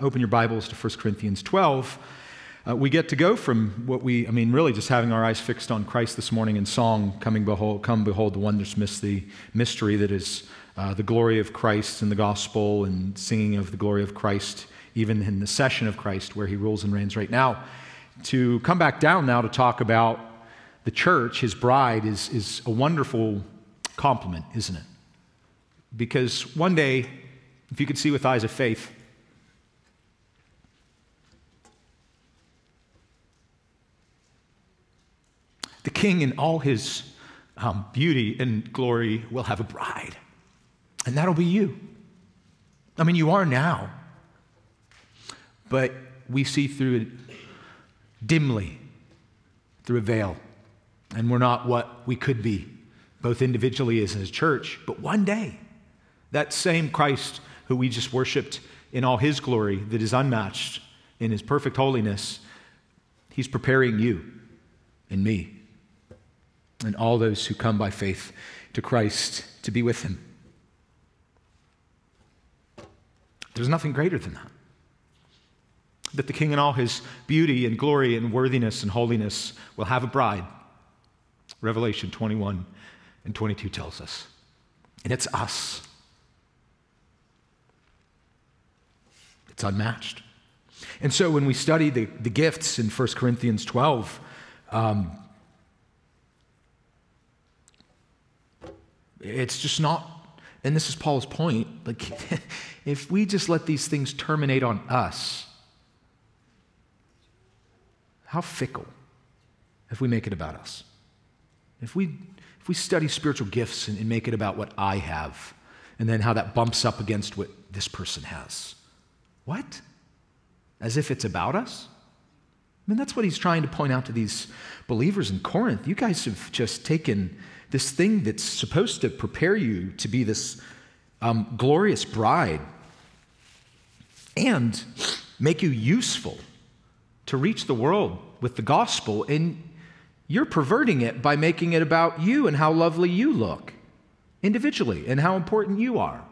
open your Bibles to 1 Corinthians 12, uh, we get to go from what we, I mean, really just having our eyes fixed on Christ this morning in song, coming behold, come behold the wondrous the mystery that is uh, the glory of Christ in the gospel and singing of the glory of Christ, even in the session of Christ where he rules and reigns right now. To come back down now to talk about the church, his bride, is, is a wonderful compliment, isn't it? Because one day, if you could see with eyes of faith, The king, in all his um, beauty and glory, will have a bride. And that'll be you. I mean, you are now. But we see through it dimly, through a veil. And we're not what we could be, both individually as a church. But one day, that same Christ who we just worshiped in all his glory, that is unmatched in his perfect holiness, he's preparing you and me and all those who come by faith to Christ to be with him. There's nothing greater than that. That the king in all his beauty and glory and worthiness and holiness will have a bride. Revelation 21 and 22 tells us. And it's us. It's unmatched. And so when we study the, the gifts in 1 Corinthians 12, um, It's just not, and this is Paul's point. Like, if we just let these things terminate on us, how fickle if we make it about us. If we, if we study spiritual gifts and, and make it about what I have, and then how that bumps up against what this person has. What? As if it's about us? I mean, that's what he's trying to point out to these believers in Corinth. You guys have just taken this thing that's supposed to prepare you to be this um, glorious bride and make you useful to reach the world with the gospel. And you're perverting it by making it about you and how lovely you look individually and how important you are.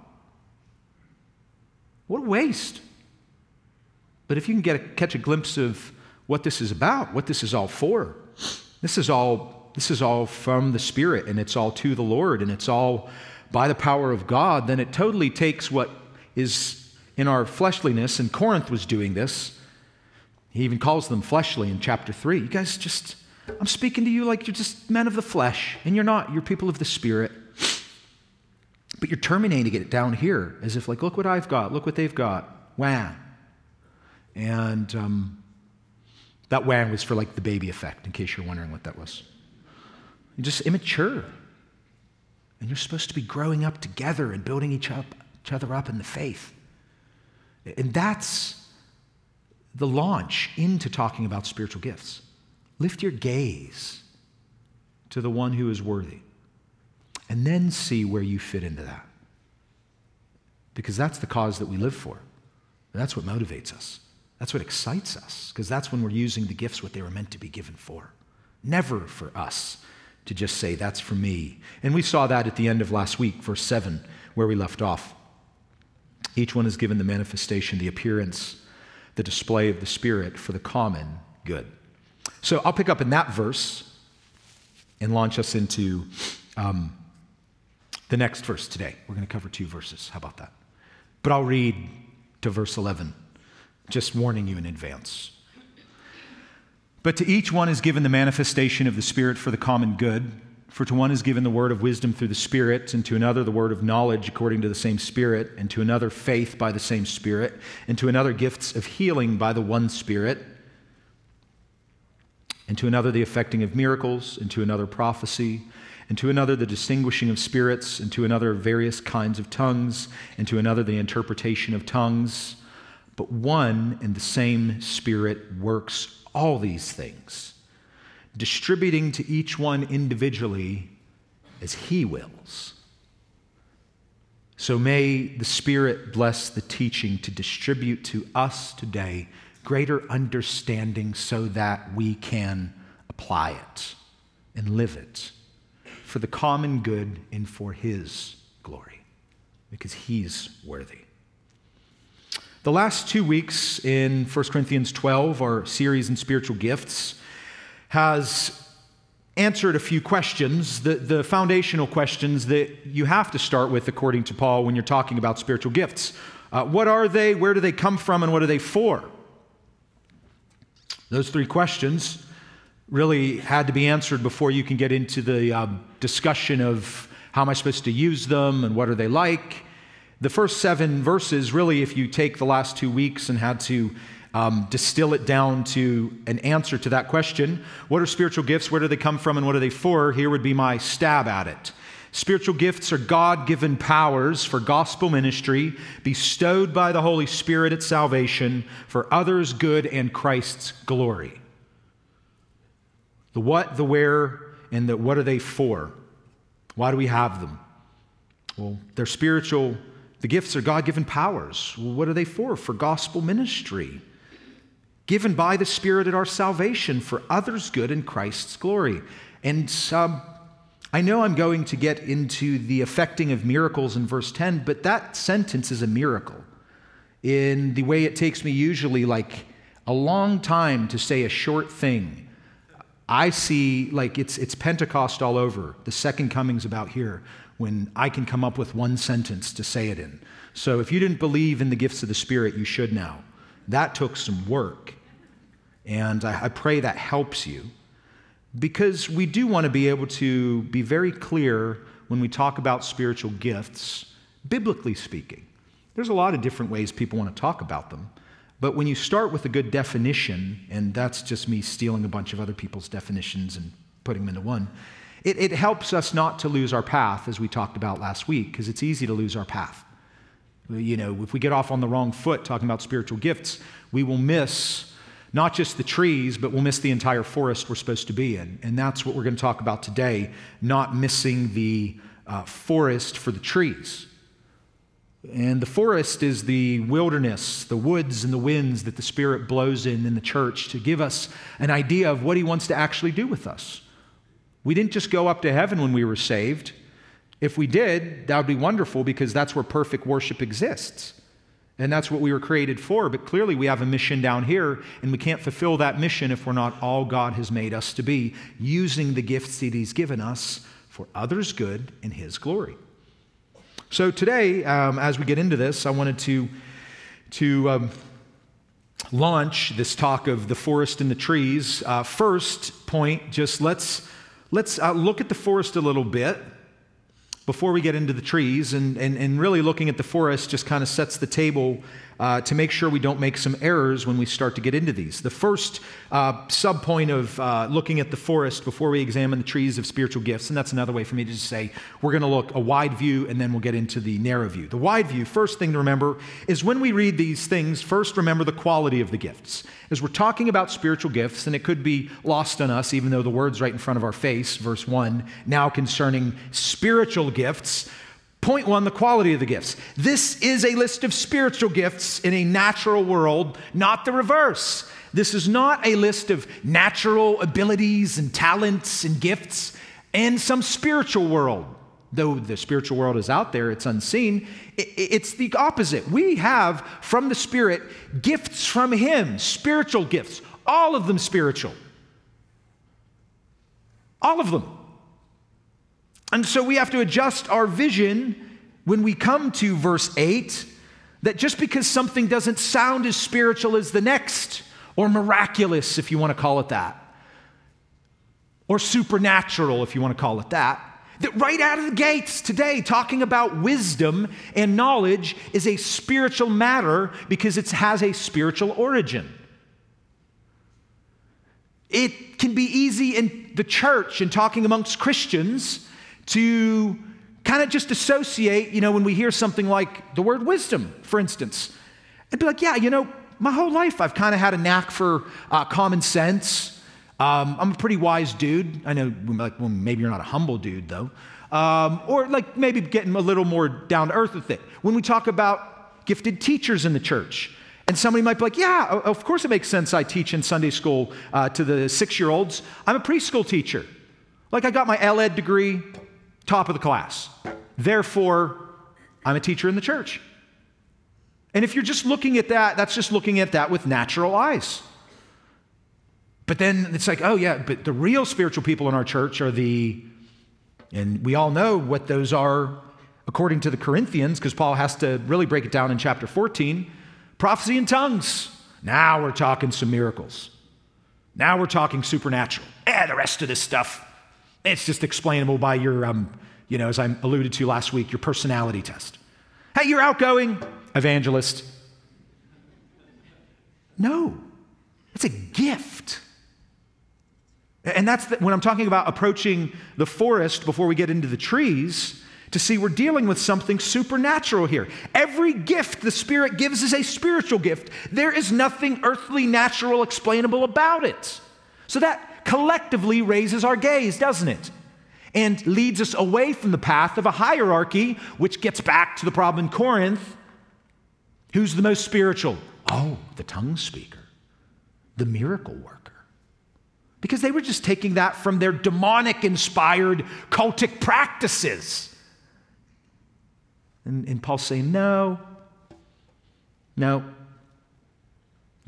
What a waste. But if you can get a, catch a glimpse of what this is about, what this is all for, this is all this is all from the Spirit and it's all to the Lord and it's all by the power of God, then it totally takes what is in our fleshliness, and Corinth was doing this. He even calls them fleshly in chapter 3. You guys just, I'm speaking to you like you're just men of the flesh, and you're not. You're people of the Spirit. But you're terminating it down here as if, like, look what I've got, look what they've got. Wham. And um, that wham was for like the baby effect, in case you're wondering what that was. You're just immature. And you're supposed to be growing up together and building each, up, each other up in the faith. And that's the launch into talking about spiritual gifts. Lift your gaze to the one who is worthy, and then see where you fit into that. Because that's the cause that we live for. That's what motivates us. That's what excites us, because that's when we're using the gifts what they were meant to be given for. Never for us to just say, that's for me. And we saw that at the end of last week, verse 7, where we left off. Each one is given the manifestation, the appearance, the display of the Spirit for the common good. So I'll pick up in that verse and launch us into um, the next verse today. We're going to cover two verses. How about that? But I'll read to verse 11, just warning you in advance. But to each one is given the manifestation of the Spirit for the common good. For to one is given the word of wisdom through the Spirit, and to another the word of knowledge according to the same Spirit, and to another faith by the same Spirit, and to another gifts of healing by the one Spirit, and to another the effecting of miracles, and to another prophecy, and to another the distinguishing of spirits, and to another various kinds of tongues, and to another the interpretation of tongues. But one and the same Spirit works all these things, distributing to each one individually as He wills. So may the Spirit bless the teaching to distribute to us today greater understanding so that we can apply it and live it for the common good and for His glory, because He's worthy. The last two weeks in 1 Corinthians 12, our series in spiritual gifts, has answered a few questions, the, the foundational questions that you have to start with, according to Paul, when you're talking about spiritual gifts. Uh, what are they? Where do they come from? And what are they for? Those three questions really had to be answered before you can get into the uh, discussion of how am I supposed to use them and what are they like. The first seven verses, really, if you take the last two weeks and had to um, distill it down to an answer to that question what are spiritual gifts? Where do they come from and what are they for? Here would be my stab at it. Spiritual gifts are God given powers for gospel ministry bestowed by the Holy Spirit at salvation for others' good and Christ's glory. The what, the where, and the what are they for? Why do we have them? Well, they're spiritual, the gifts are God given powers. What are they for? For gospel ministry. Given by the Spirit at our salvation for others' good and Christ's glory. And um, I know I'm going to get into the effecting of miracles in verse 10, but that sentence is a miracle in the way it takes me usually like a long time to say a short thing. I see like it's, it's Pentecost all over. The second coming's about here when I can come up with one sentence to say it in. So if you didn't believe in the gifts of the Spirit, you should now. That took some work. And I, I pray that helps you because we do want to be able to be very clear when we talk about spiritual gifts, biblically speaking. There's a lot of different ways people want to talk about them. But when you start with a good definition, and that's just me stealing a bunch of other people's definitions and putting them into one, it, it helps us not to lose our path, as we talked about last week, because it's easy to lose our path. You know, if we get off on the wrong foot talking about spiritual gifts, we will miss not just the trees, but we'll miss the entire forest we're supposed to be in. And that's what we're going to talk about today, not missing the uh, forest for the trees. And the forest is the wilderness, the woods and the winds that the Spirit blows in in the church to give us an idea of what He wants to actually do with us. We didn't just go up to heaven when we were saved. If we did, that would be wonderful because that's where perfect worship exists. And that's what we were created for. But clearly, we have a mission down here, and we can't fulfill that mission if we're not all God has made us to be, using the gifts that He's given us for others' good and His glory. So, today, um, as we get into this, I wanted to, to um, launch this talk of the forest and the trees. Uh, first point, just let's, let's uh, look at the forest a little bit before we get into the trees, and, and, and really looking at the forest just kind of sets the table uh, to make sure we don't make some errors when we start to get into these. The first uh, subpoint of uh, looking at the forest before we examine the trees of spiritual gifts, and that's another way for me to just say we're going to look a wide view and then we'll get into the narrow view. The wide view, first thing to remember is when we read these things, first remember the quality of the gifts. As we're talking about spiritual gifts, and it could be lost on us, even though the word's right in front of our face, verse 1, now concerning spiritual gifts. Point one the quality of the gifts. This is a list of spiritual gifts in a natural world, not the reverse. This is not a list of natural abilities and talents and gifts and some spiritual world. Though the spiritual world is out there, it's unseen. It's the opposite. We have from the Spirit gifts from Him, spiritual gifts, all of them spiritual. All of them. And so we have to adjust our vision when we come to verse 8 that just because something doesn't sound as spiritual as the next, or miraculous, if you want to call it that, or supernatural, if you want to call it that, that right out of the gates today, talking about wisdom and knowledge is a spiritual matter because it has a spiritual origin. It can be easy in the church and talking amongst Christians to kind of just associate, you know, when we hear something like the word wisdom, for instance, and be like, yeah, you know, my whole life I've kind of had a knack for uh, common sense. Um, I'm a pretty wise dude. I know, like, well, maybe you're not a humble dude, though. Um, or like maybe getting a little more down to earth with it. When we talk about gifted teachers in the church, and somebody might be like, yeah, of course it makes sense I teach in Sunday school uh, to the six year olds. I'm a preschool teacher. Like I got my LEd degree, top of the class. Therefore, I'm a teacher in the church. And if you're just looking at that, that's just looking at that with natural eyes. But then it's like, oh, yeah, but the real spiritual people in our church are the, and we all know what those are according to the Corinthians, because Paul has to really break it down in chapter 14 prophecy in tongues. Now we're talking some miracles. Now we're talking supernatural. Eh, the rest of this stuff, it's just explainable by your, um, you know, as I alluded to last week, your personality test. Hey, you're outgoing, evangelist. No, it's a gift. And that's the, when I'm talking about approaching the forest before we get into the trees to see we're dealing with something supernatural here. Every gift the Spirit gives is a spiritual gift. There is nothing earthly, natural, explainable about it. So that collectively raises our gaze, doesn't it? And leads us away from the path of a hierarchy, which gets back to the problem in Corinth. Who's the most spiritual? Oh, the tongue speaker, the miracle worker. Because they were just taking that from their demonic inspired cultic practices. And, and Paul's saying, no, no.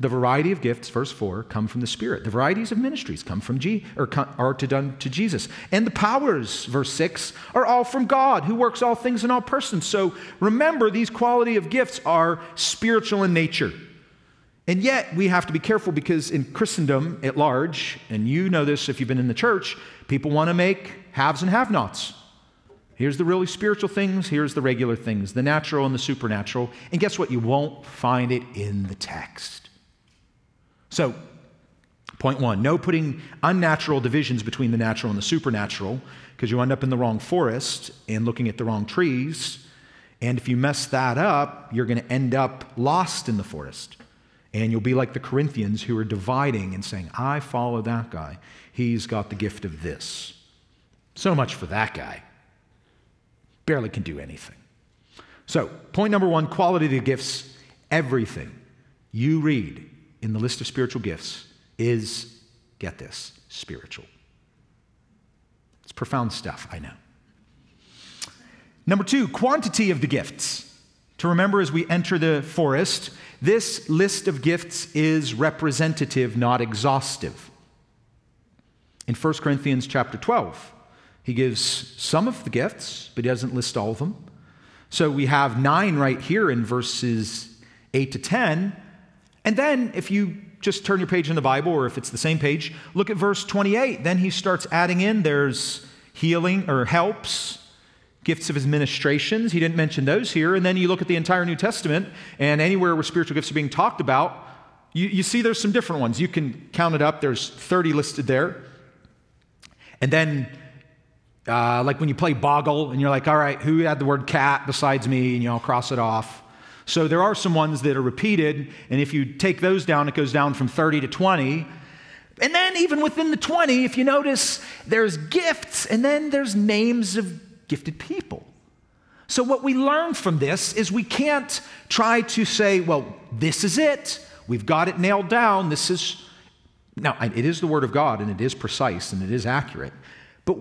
The variety of gifts, verse 4, come from the Spirit. The varieties of ministries come from G, or are to done to Jesus. And the powers, verse 6, are all from God, who works all things in all persons. So remember, these quality of gifts are spiritual in nature. And yet, we have to be careful because in Christendom at large, and you know this if you've been in the church, people want to make haves and have nots. Here's the really spiritual things, here's the regular things, the natural and the supernatural. And guess what? You won't find it in the text. So, point one no putting unnatural divisions between the natural and the supernatural, because you end up in the wrong forest and looking at the wrong trees. And if you mess that up, you're going to end up lost in the forest. And you'll be like the Corinthians who are dividing and saying, I follow that guy. He's got the gift of this. So much for that guy barely can do anything. So, point number one quality of the gifts, everything you read in the list of spiritual gifts is, get this, spiritual. It's profound stuff, I know. Number two, quantity of the gifts. To remember as we enter the forest, this list of gifts is representative, not exhaustive. In 1 Corinthians chapter 12, he gives some of the gifts, but he doesn't list all of them. So we have nine right here in verses 8 to 10. And then if you just turn your page in the Bible, or if it's the same page, look at verse 28. Then he starts adding in there's healing or helps, gifts of administrations. He didn't mention those here. And then you look at the entire New Testament, and anywhere where spiritual gifts are being talked about, you, you see there's some different ones. You can count it up, there's 30 listed there. And then uh, like when you play Boggle and you're like, all right, who had the word cat besides me? And you know, cross it off. So there are some ones that are repeated. And if you take those down, it goes down from 30 to 20. And then, even within the 20, if you notice, there's gifts and then there's names of gifted people. So, what we learn from this is we can't try to say, well, this is it. We've got it nailed down. This is. Now, it is the Word of God and it is precise and it is accurate. But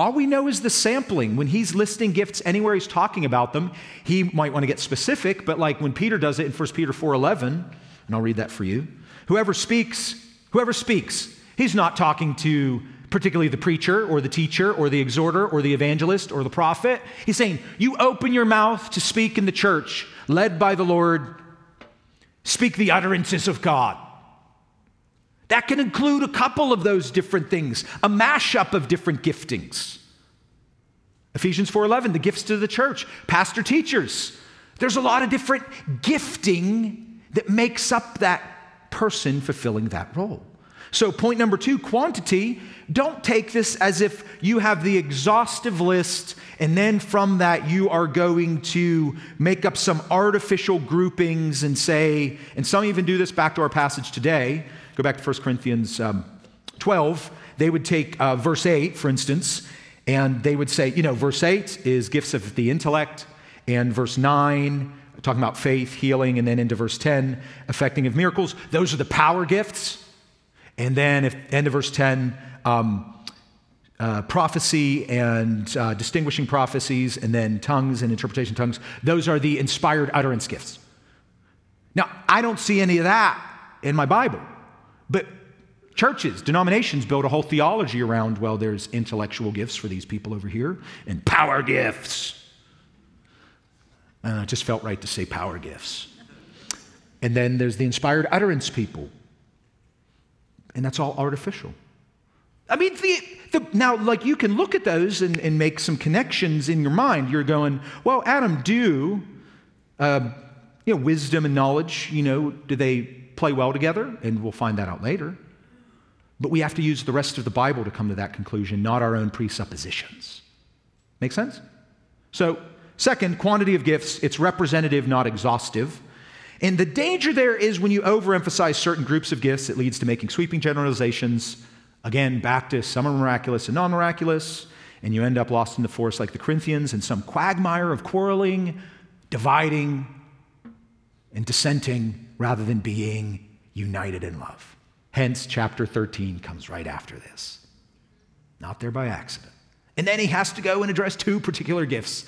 all we know is the sampling. When he's listing gifts anywhere he's talking about them, he might want to get specific, but like when Peter does it in 1 Peter 4:11, and I'll read that for you. Whoever speaks, whoever speaks, he's not talking to particularly the preacher or the teacher or the exhorter or the evangelist or the prophet. He's saying, "You open your mouth to speak in the church, led by the Lord, speak the utterances of God." That can include a couple of those different things, a mashup of different giftings. Ephesians 4:11, the gifts to the church, pastor teachers. There's a lot of different gifting that makes up that person fulfilling that role. So, point number two quantity. Don't take this as if you have the exhaustive list, and then from that, you are going to make up some artificial groupings and say, and some even do this back to our passage today. Go back to 1 Corinthians um, 12. They would take uh, verse 8, for instance, and they would say, you know, verse 8 is gifts of the intellect, and verse 9, talking about faith, healing, and then into verse 10, effecting of miracles. Those are the power gifts. And then, if end of verse 10, um, uh, prophecy and uh, distinguishing prophecies, and then tongues and interpretation tongues. Those are the inspired utterance gifts. Now, I don't see any of that in my Bible, but churches, denominations build a whole theology around, well, there's intellectual gifts for these people over here and power gifts. And it just felt right to say power gifts. And then there's the inspired utterance people. And that's all artificial. I mean, the, the, now, like, you can look at those and, and, make some connections in your mind. You're going, well, Adam, do, uh, you know, wisdom and knowledge, you know, do they play well together? And we'll find that out later. But we have to use the rest of the Bible to come to that conclusion, not our own presuppositions. Make sense? So, second, quantity of gifts, it's representative, not exhaustive. And the danger there is when you overemphasize certain groups of gifts, it leads to making sweeping generalizations. Again, to some are miraculous and non miraculous, and you end up lost in the forest like the Corinthians in some quagmire of quarreling, dividing, and dissenting rather than being united in love. Hence, chapter 13 comes right after this. Not there by accident. And then he has to go and address two particular gifts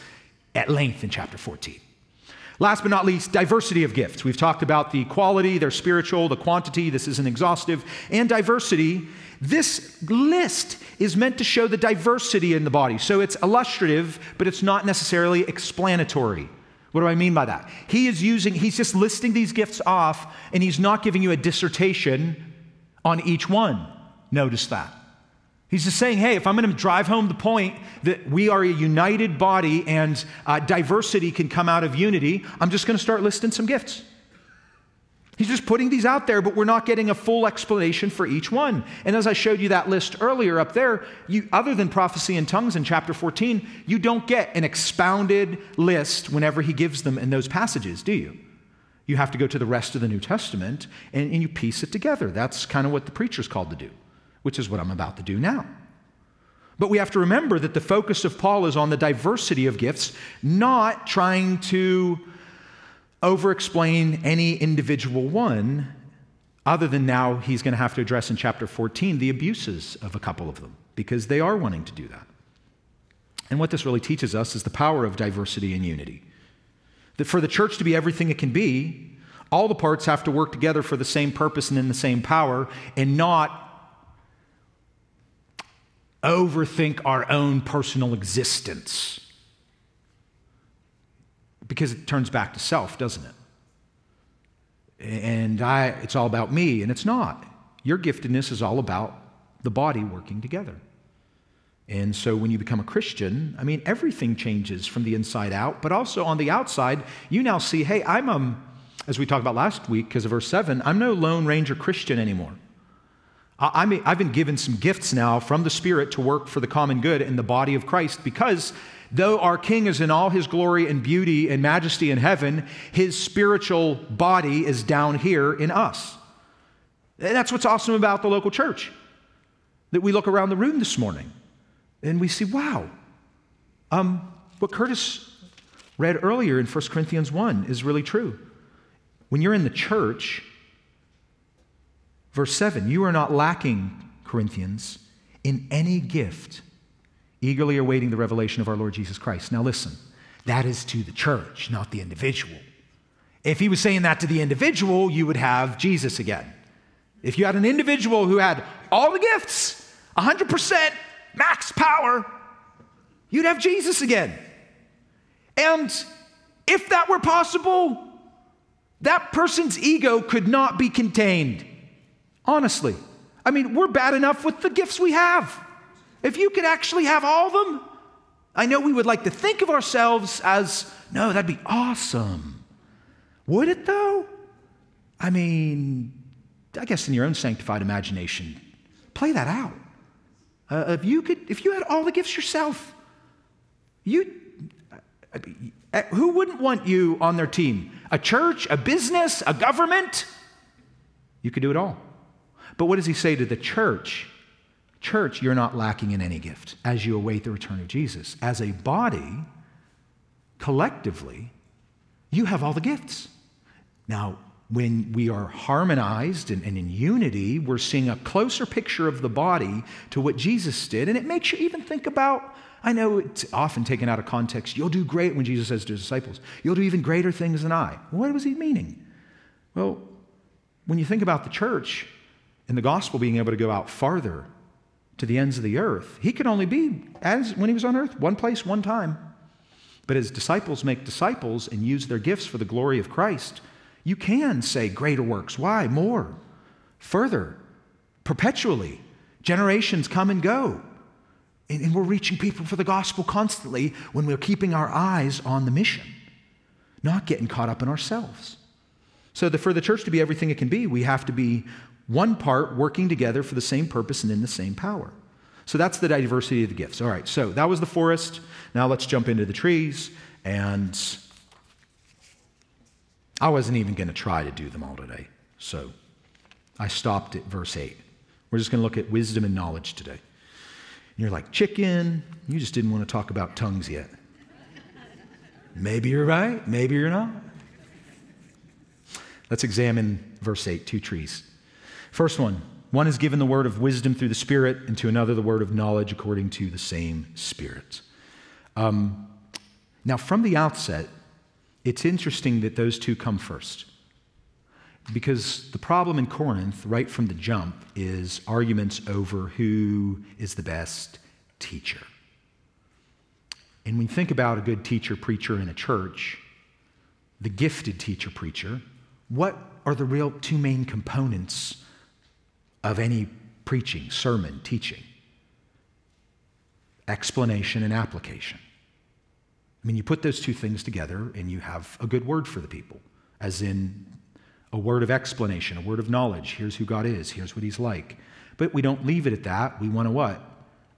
at length in chapter 14. Last but not least, diversity of gifts. We've talked about the quality, their spiritual, the quantity. This isn't exhaustive. And diversity. This list is meant to show the diversity in the body. So it's illustrative, but it's not necessarily explanatory. What do I mean by that? He is using, he's just listing these gifts off, and he's not giving you a dissertation on each one. Notice that. He's just saying, hey, if I'm going to drive home the point that we are a united body and uh, diversity can come out of unity, I'm just going to start listing some gifts. He's just putting these out there, but we're not getting a full explanation for each one. And as I showed you that list earlier up there, you, other than prophecy and tongues in chapter 14, you don't get an expounded list whenever he gives them in those passages, do you? You have to go to the rest of the New Testament and, and you piece it together. That's kind of what the preacher's called to do which is what I'm about to do now. But we have to remember that the focus of Paul is on the diversity of gifts, not trying to over explain any individual one, other than now he's going to have to address in chapter 14 the abuses of a couple of them, because they are wanting to do that. And what this really teaches us is the power of diversity and unity. That for the church to be everything it can be, all the parts have to work together for the same purpose and in the same power, and not overthink our own personal existence. Because it turns back to self, doesn't it? And I, it's all about me, and it's not. Your giftedness is all about the body working together. And so when you become a Christian, I mean, everything changes from the inside out, but also on the outside, you now see, hey, I'm, um, as we talked about last week because of verse 7, I'm no Lone Ranger Christian anymore. I I've been given some gifts now from the Spirit to work for the common good in the body of Christ because though our King is in all his glory and beauty and majesty in heaven, his spiritual body is down here in us. And that's what's awesome about the local church. That we look around the room this morning and we see, wow, um, what Curtis read earlier in 1 Corinthians 1 is really true. When you're in the church, Verse 7 You are not lacking, Corinthians, in any gift, eagerly awaiting the revelation of our Lord Jesus Christ. Now, listen, that is to the church, not the individual. If he was saying that to the individual, you would have Jesus again. If you had an individual who had all the gifts, 100% max power, you'd have Jesus again. And if that were possible, that person's ego could not be contained. Honestly. I mean, we're bad enough with the gifts we have. If you could actually have all of them, I know we would like to think of ourselves as, no, that'd be awesome. Would it though? I mean, I guess in your own sanctified imagination, play that out. Uh, if you could, if you had all the gifts yourself, you, uh, who wouldn't want you on their team? A church, a business, a government? You could do it all. But what does he say to the church? Church, you're not lacking in any gift as you await the return of Jesus. As a body, collectively, you have all the gifts. Now, when we are harmonized and, and, in unity, we're seeing a closer picture of the body to what Jesus did. And it makes you even think about I know it's often taken out of context. You'll do great when Jesus says to his disciples, You'll do even greater things than I. What was he meaning? Well, when you think about the church and the gospel being able to go out farther to the ends of the earth, he could only be, as when he was on earth, one place, one time. But as disciples make disciples and use their gifts for the glory of Christ, you can say greater works. Why? More, further, perpetually. Generations come and go. And, we're reaching people for the gospel constantly when we're keeping our eyes on the mission, not getting caught up in ourselves. So, the, for the church to be everything it can be, we have to be one part working together for the same purpose and in the same power. So, that's the diversity of the gifts. All right, so that was the forest. Now, let's jump into the trees. And I wasn't even going to try to do them all today. So, I stopped at verse 8. We're just going to look at wisdom and knowledge today. And you're like, chicken, you just didn't want to talk about tongues yet. maybe you're right, maybe you're not. Let's examine verse 8 two trees. First one one is given the word of wisdom through the Spirit, and to another the word of knowledge according to the same Spirit. Um, now, from the outset, it's interesting that those two come first. Because the problem in Corinth, right from the jump, is arguments over who is the best teacher. And when you think about a good teacher preacher in a church, the gifted teacher preacher, what are the real two main components of any preaching, sermon, teaching? Explanation and application. I mean, you put those two things together and you have a good word for the people, as in a word of explanation, a word of knowledge. Here's who God is, here's what He's like. But we don't leave it at that. We want to what?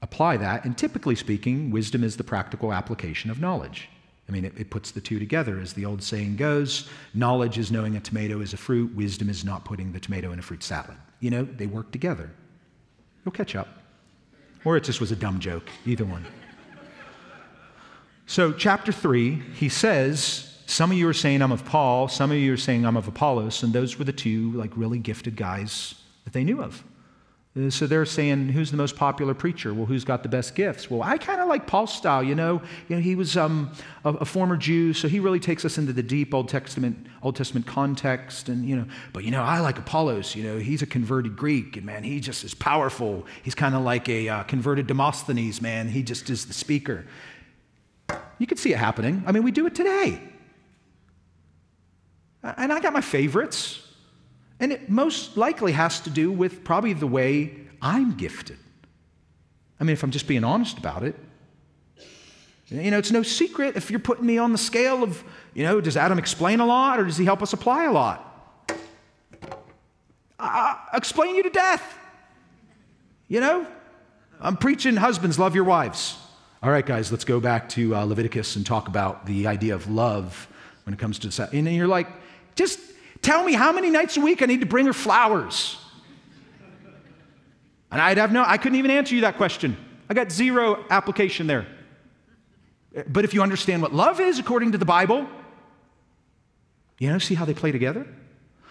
Apply that. And typically speaking, wisdom is the practical application of knowledge. I mean, it, it, puts the two together. As the old saying goes, knowledge is knowing a tomato is a fruit, wisdom is not putting the tomato in a fruit salad. You know, they work together. You'll catch up. Or it just was a dumb joke, either one. so, chapter three, he says, some of you are saying I'm of Paul, some of you are saying I'm of Apollos, and those were the two like really gifted guys that they knew of. Uh, so they're saying, who's the most popular preacher? Well, who's got the best gifts? Well, I kind of like Paul's style, you know. You know, he was um, a, a, former Jew, so he really takes us into the deep Old Testament, Old Testament context, and you know. But you know, I like Apollos. You know, he's a converted Greek, and man, he just is powerful. He's kind of like a uh, converted Demosthenes, man. He just is the speaker. You can see it happening. I mean, we do it today. And I got my favorites. And it most likely has to do with probably the way I'm gifted. I mean, if I'm just being honest about it. You know, it's no secret if you're putting me on the scale of, you know, does Adam explain a lot or does he help us apply a lot? I explain you to death. You know, I'm preaching husbands, love your wives. All right, guys, let's go back to uh, Leviticus and talk about the idea of love when it comes to. And you're like, just Tell me how many nights a week I need to bring her flowers. And I'd have no, I couldn't even answer you that question. I got zero application there. But if you understand what love is according to the Bible, you know, see how they play together?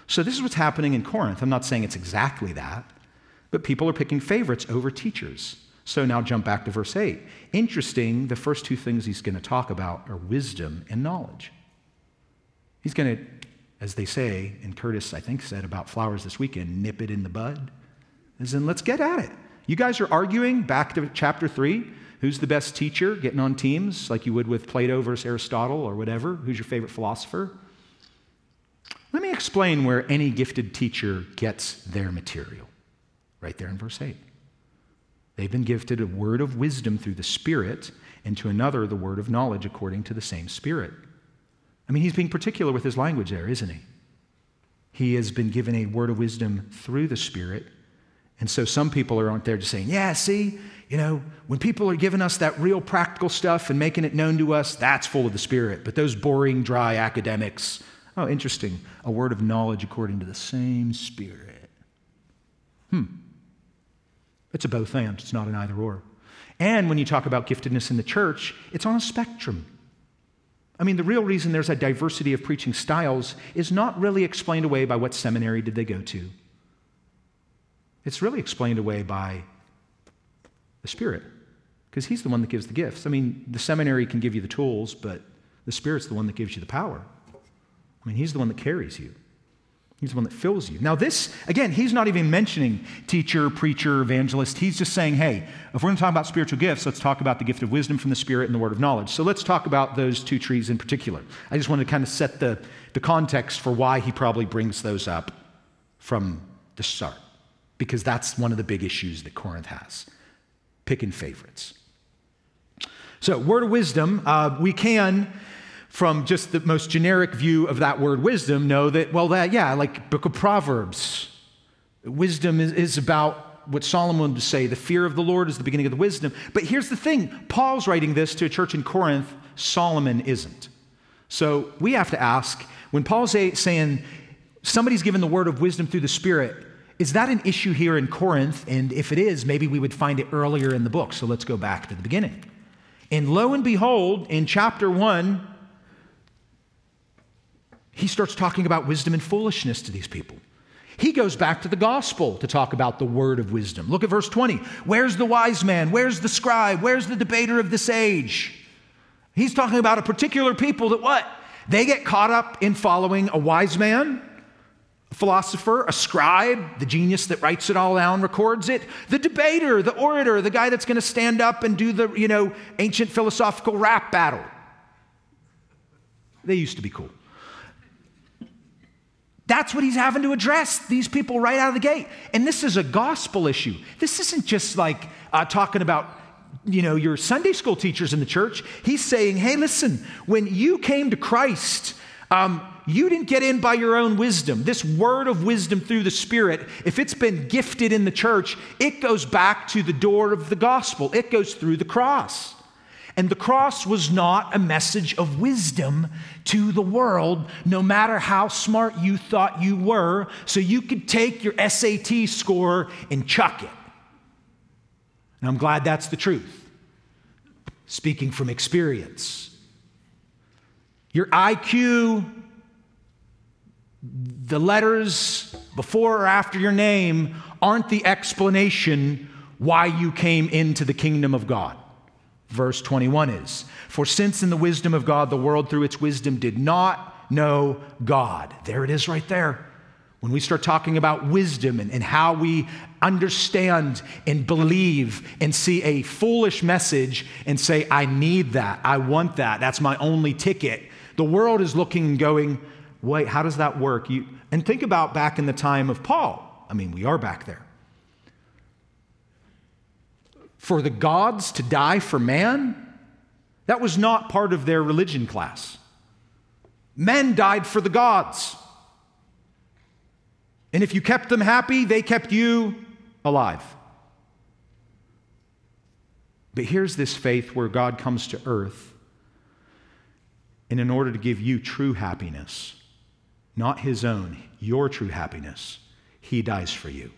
So this is what's happening in Corinth. I'm not saying it's exactly that, but people are picking favorites over teachers. So now jump back to verse 8. Interesting, the first two things he's going to talk about are wisdom and knowledge. He's going to as they say, and Curtis, I think, said about flowers this weekend, nip it in the bud. As in, let's get at it. You guys are arguing back to chapter three. Who's the best teacher? Getting on teams like you would with Plato versus Aristotle or whatever. Who's your favorite philosopher? Let me explain where any gifted teacher gets their material. Right there in verse 8. They've been gifted a word of wisdom through the Spirit, and to another the word of knowledge according to the same Spirit. I mean, he's being particular with his language there, isn't he? He has been given a word of wisdom through the Spirit. And so some people are out there just saying, yeah, see, you know, when people are giving us that real practical stuff and making it known to us, that's full of the Spirit. But those boring, dry academics, oh, interesting. A word of knowledge according to the same Spirit. Hmm. It's a both and, it's not an either or. And when you talk about giftedness in the church, it's on a spectrum. I mean, the real reason there's a diversity of preaching styles is not really explained away by what seminary did they go to. It's really explained away by the Spirit, because He's the one that gives the gifts. I mean, the seminary can give you the tools, but the Spirit's the one that gives you the power. I mean, He's the one that carries you. He's the one that fills you. Now, this, again, he's not even mentioning teacher, preacher, evangelist. He's just saying, hey, if we're going to talk about spiritual gifts, let's talk about the gift of wisdom from the Spirit and the word of knowledge. So let's talk about those two trees in particular. I just wanted to kind of set the, the context for why he probably brings those up from the start, because that's one of the big issues that Corinth has picking favorites. So, word of wisdom, uh, we can from just the most generic view of that word wisdom know that, well, that, yeah, like book of Proverbs, wisdom is, is about what Solomon would say the fear of the Lord is the beginning of the wisdom. But here's the thing Paul's writing this to a church in Corinth, Solomon isn't. So we have to ask when Paul's saying somebody's given the word of wisdom through the Spirit, is that an issue here in Corinth? And if it is, maybe we would find it earlier in the book. So let's go back to the beginning. And lo and behold, in chapter 1, he starts talking about wisdom and foolishness to these people. He goes back to the gospel to talk about the word of wisdom. Look at verse 20. Where's the wise man? Where's the scribe? Where's the debater of this age? He's talking about a particular people that what? They get caught up in following a wise man, a philosopher, a scribe, the genius that writes it all down, records it, the debater, the orator, the guy that's going to stand up and do the, you know, ancient philosophical rap battle. They used to be cool. That's what he's having to address these people right out of the gate. And this is a gospel issue. This isn't just like uh, talking about you know your Sunday school teachers in the church. He's saying, hey, listen, when you came to Christ, um, you didn't get in by your own wisdom. This word of wisdom through the Spirit, if it's been gifted in the church, it goes back to the door of the gospel. It goes through the cross. And the cross was not a message of wisdom to the world, no matter how smart you thought you were, so you could take your SAT score and chuck it. And I'm glad that's the truth, speaking from experience. Your IQ, the letters before or after your name, aren't the explanation why you came into the kingdom of God verse 21 is. For since in the wisdom of God, the world through its wisdom did not know God. There it is right there. When we start talking about wisdom and, and how we understand and believe and see a foolish message and say, I need that, I want that, that's my only ticket, the world is looking and going, wait, how does that work? You, and think about back in the time of Paul. I mean, we are back there for the gods to die for man, that was not part of their religion class. Men died for the gods. And if you kept them happy, they kept you alive. But here's this faith where God comes to earth, and in order to give you true happiness, not his own, your true happiness, he dies for you.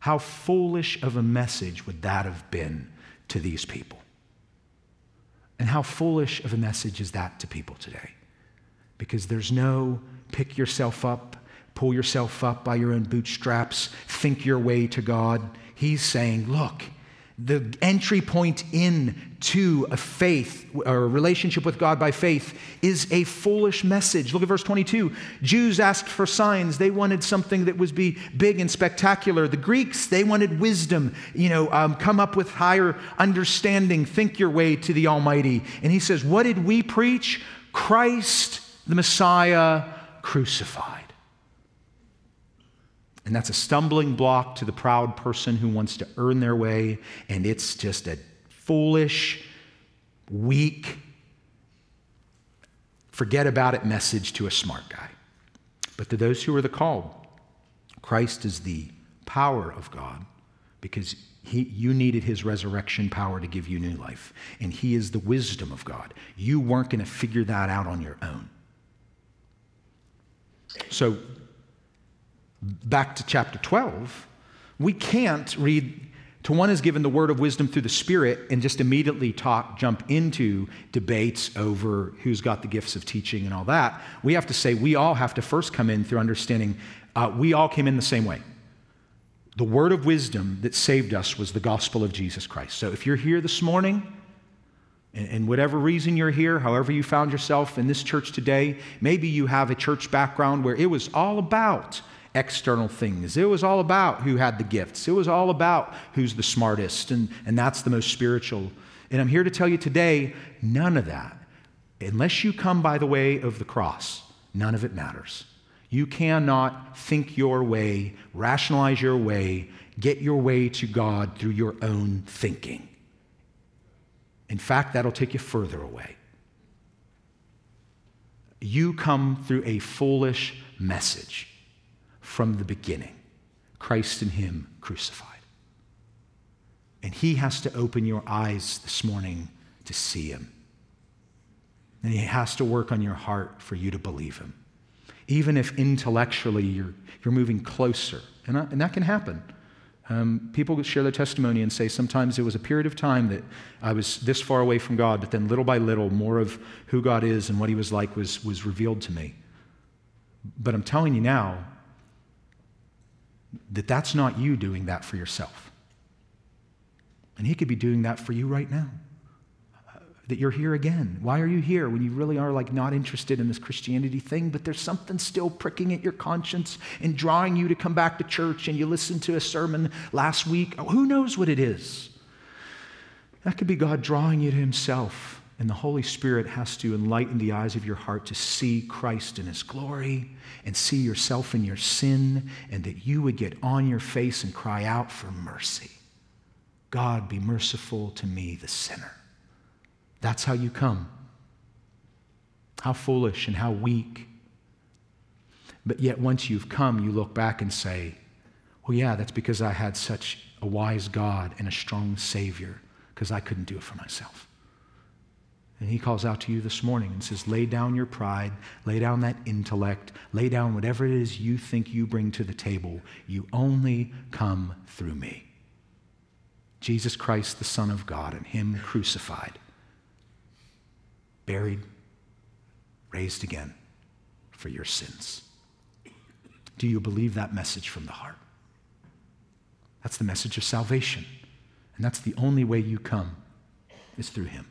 How foolish of a message would that have been to these people? And how foolish of a message is that to people today? Because there's no pick yourself up, pull yourself up by your own bootstraps, think your way to God. He's saying, look, the entry point into a faith or a relationship with God by faith is a foolish message. Look at verse 22. Jews asked for signs. They wanted something that was be big and spectacular. The Greeks, they wanted wisdom. You know, um, come up with higher understanding. Think your way to the Almighty. And he says, what did we preach? Christ, the Messiah, crucified. And that's a stumbling block to the proud person who wants to earn their way. And it's just a foolish, weak, forget about it message to a smart guy. But to those who are the called, Christ is the power of God because he, you needed his resurrection power to give you new life. And he is the wisdom of God. You weren't going to figure that out on your own. So back to chapter 12, we can't read to one is given the word of wisdom through the Spirit and just immediately talk, jump into debates over who's got the gifts of teaching and all that. We have to say we all have to first come in through understanding uh, we all came in the same way. The word of wisdom that saved us was the gospel of Jesus Christ. So if you're here this morning, and, and whatever reason you're here, however you found yourself in this church today, maybe you have a church background where it was all about external things. It was all about who had the gifts. It was all about who's the smartest, and, and that's the most spiritual. And I'm here to tell you today none of that, unless you come by the way of the cross, none of it matters. You cannot think your way, rationalize your way, get your way to God through your own thinking. In fact, that'll take you further away. You come through a foolish message from the beginning Christ and Him crucified. And He has to open your eyes this morning to see Him. And He has to work on your heart for you to believe Him. Even if intellectually you're, you're moving closer, and, I, and that can happen. Um, people share their testimony and say sometimes it was a period of time that I was this far away from God, but then little by little, more of who God is and what He was like was, was revealed to me. But I'm telling you now that that's not you doing that for yourself. And He could be doing that for you right now uh, that you're here again. Why are you here when you really are like not interested in this Christianity thing, but there's something still pricking at your conscience and drawing you to come back to church and you listened to a sermon last week? Who knows what it is? That could be God drawing you to Himself, and the Holy Spirit has to enlighten the eyes of your heart to see Christ in His glory and see yourself in your sin, and that you would get on your face and cry out for mercy. God, be merciful to me, the sinner. That's how you come. How foolish and how weak. But yet, once you've come, you look back and say, well, yeah, that's because I had such a wise God and a strong Savior, because I couldn't do it for myself. And he calls out to you this morning and says, lay down your pride, lay down that intellect, lay down whatever it is you think you bring to the table. You only come through me. Jesus Christ, the Son of God, and Him crucified buried, raised again for your sins. Do you believe that message from the heart? That's the message of salvation. And that's the only way you come is through him.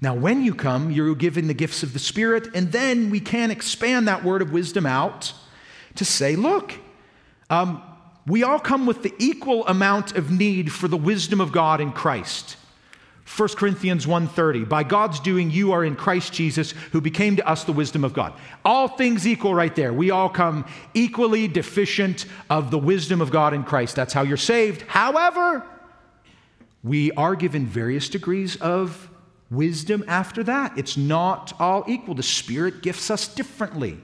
Now, when you come, you're given the gifts of the Spirit, and then we can expand that word of wisdom out to say, look, um, we all come with the equal amount of need for the wisdom of God in Christ. 1 Corinthians 1:30 By God's doing you are in Christ Jesus who became to us the wisdom of God. All things equal right there. We all come equally deficient of the wisdom of God in Christ. That's how you're saved. However, we are given various degrees of wisdom after that. It's not all equal. The Spirit gifts us differently.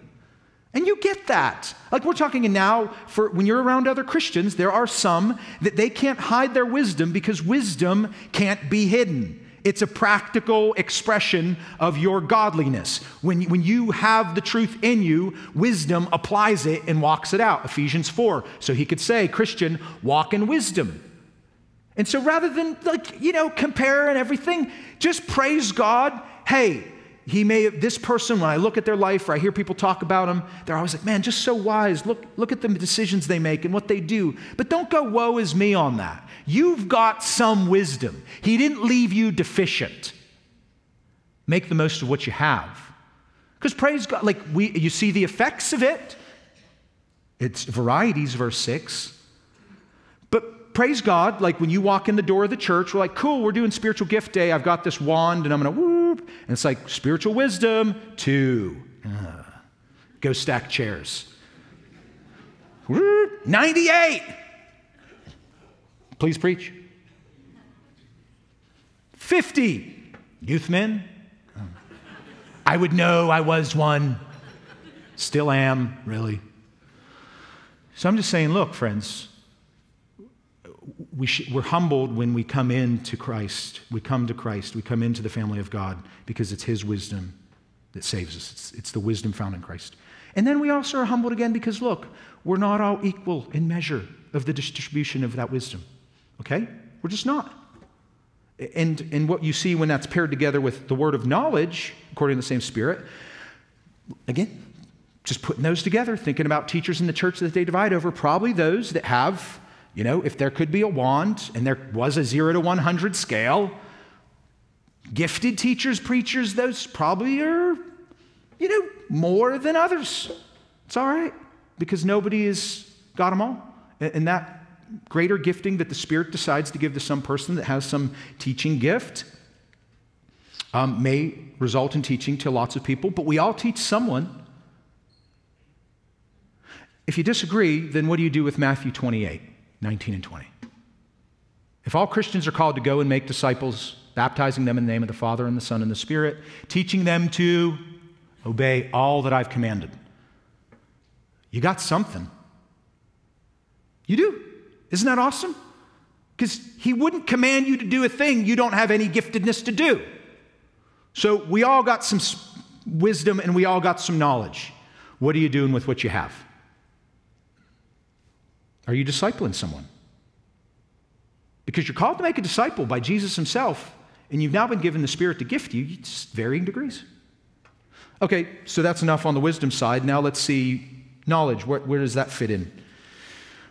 And you get that. Like we're talking now for when you're around other Christians, there are some that they can't hide their wisdom because wisdom can't be hidden. It's a practical expression of your godliness. When, when you have the truth in you, wisdom applies it and walks it out. Ephesians 4. So he could say, Christian, walk in wisdom. And so rather than like, you know, compare and everything, just praise God. Hey, he may this person when i look at their life or i hear people talk about them they're always like man just so wise. Look look at the decisions they make and what they do. But don't go woe is me on that. You've got some wisdom. He didn't leave you deficient. Make the most of what you have. Because praise god like we you see the effects of it? It's varieties verse 6 but praise god like when you walk in the door of the church we're like cool we're doing spiritual gift day i've got this wand and i'm gonna whoop. and it's like spiritual wisdom, two. Uh, go stack chairs. 98. Please preach. 50. Youth men. I would know I was one. Still am, really. So I'm just saying, look, friends, we sh- we're humbled when we come into Christ. We come to Christ. We come into the family of God because it's His wisdom that saves us. It's, it's the wisdom found in Christ. And then we also are humbled again because, look, we're not all equal in measure of the distribution of that wisdom. Okay? We're just not. And, and what you see when that's paired together with the word of knowledge, according to the same Spirit, again, just putting those together, thinking about teachers in the church that they divide over, probably those that have you know, if there could be a wand and there was a zero to 100 scale, gifted teachers, preachers, those probably are, you know, more than others. It's all right. because nobody has got them all. And that greater gifting that the Spirit decides to give to some person that has some teaching gift um, may result in teaching to lots of people, but we all teach someone. If you disagree, then what do you do with Matthew 28, 19 and 20? If all Christians are called to go and make disciples, baptizing them in the name of the Father and the Son and the Spirit, teaching them to obey all that I've commanded, you got something. You do. Isn't that awesome? Because he wouldn't command you to do a thing you don't have any giftedness to do. So we all got some wisdom and we all got some knowledge. What are you doing with what you have? Are you discipling someone? Because you're called to make a disciple by Jesus himself, and you've now been given the Spirit to gift you, just varying degrees. Okay, so that's enough on the wisdom side. Now let's see knowledge. Where, where does that fit in?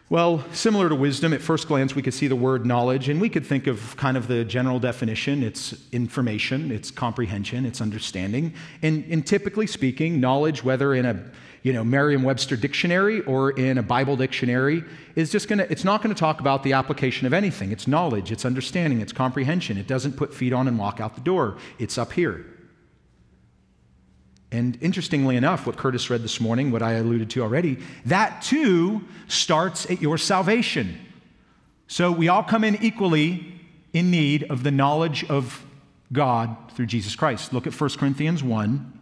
Well, similar to wisdom, at first glance, we could see the word knowledge, and we could think of kind of the general definition it's information, it's comprehension, it's understanding. And, and typically speaking, knowledge, whether in a you know, Merriam-Webster dictionary or in a Bible dictionary, is just gonna, it's not gonna talk about the application of anything. It's knowledge, it's understanding, it's comprehension. It doesn't put feet on and walk out the door. It's up here. And interestingly enough, what Curtis read this morning, what I alluded to already, that too starts at your salvation. So we all come in equally in need of the knowledge of God through Jesus Christ. Look at 1 Corinthians 1.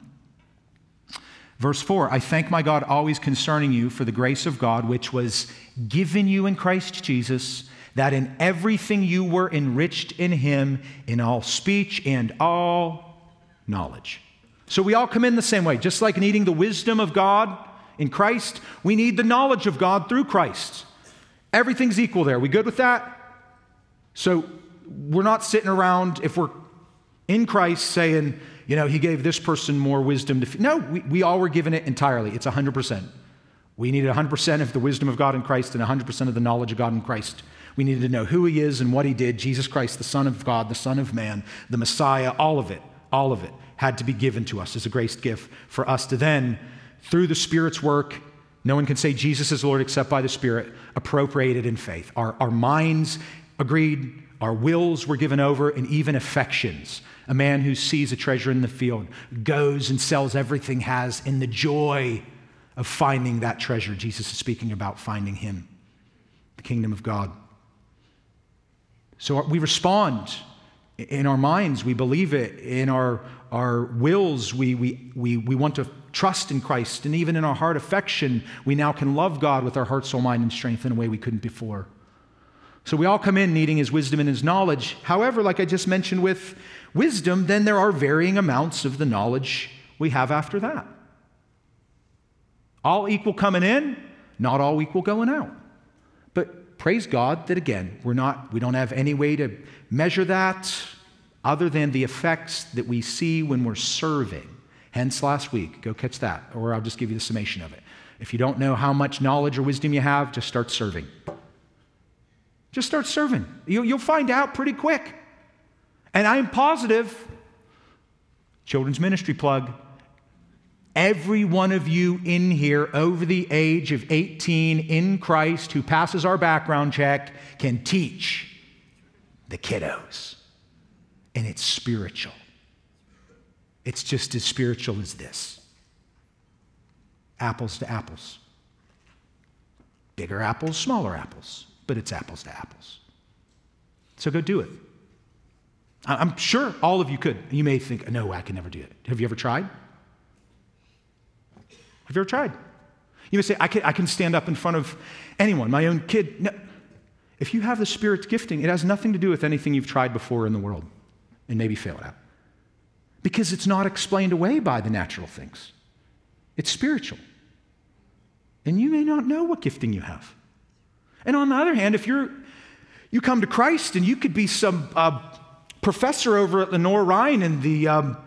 Verse 4 I thank my God always concerning you for the grace of God which was given you in Christ Jesus, that in everything you were enriched in him, in all speech and all knowledge. So we all come in the same way. Just like needing the wisdom of God in Christ, we need the knowledge of God through Christ. Everything's equal there. We good with that? So we're not sitting around, if we're in Christ, saying, you know, he gave this person more wisdom to. F-. No, we, we all were given it entirely. It's 100%. We needed 100% of the wisdom of God in Christ and 100% of the knowledge of God in Christ. We needed to know who he is and what he did Jesus Christ, the Son of God, the Son of Man, the Messiah, all of it, all of it had to be given to us as a grace gift for us to then, through the Spirit's work, no one can say Jesus is Lord except by the Spirit, appropriate it in faith. Our, our minds agreed, our wills were given over, and even affections. A man who sees a treasure in the field goes and sells everything has in the joy of finding that treasure. Jesus is speaking about finding him, the kingdom of God. So we respond in our minds, we believe it. In our, our wills, we, we, we, we want to trust in Christ. And even in our heart affection, we now can love God with our heart, soul, mind, and strength in a way we couldn't before. So we all come in needing his wisdom and his knowledge. However, like I just mentioned with wisdom, then there are varying amounts of the knowledge we have after that. All equal coming in, not all equal going out. But praise God that again, we're not, we don't have any way to measure that other than the effects that we see when we're serving. Hence, last week, go catch that, or I'll just give you the summation of it. If you don't know how much knowledge or wisdom you have, just start serving. Just start serving. You'll find out pretty quick. And I'm positive, children's ministry plug, every one of you in here over the age of 18 in Christ who passes our background check can teach the kiddos. And it's spiritual. It's just as spiritual as this apples to apples. Bigger apples, smaller apples, but it's apples to apples. So go do it. I'm sure all of you could. You may think, no, I can never do it. Have you ever tried? Have you ever tried? You may say, I can, I can stand up in front of anyone, my own kid. No, if you have the Spirit's gifting, it has nothing to do with anything you've tried before in the world and maybe failed at. Because it's not explained away by the natural things, it's spiritual. And you may not know what gifting you have. And on the other hand, if you're you come to Christ and you could be some uh, professor over at Lenoir-Rhyne in the um,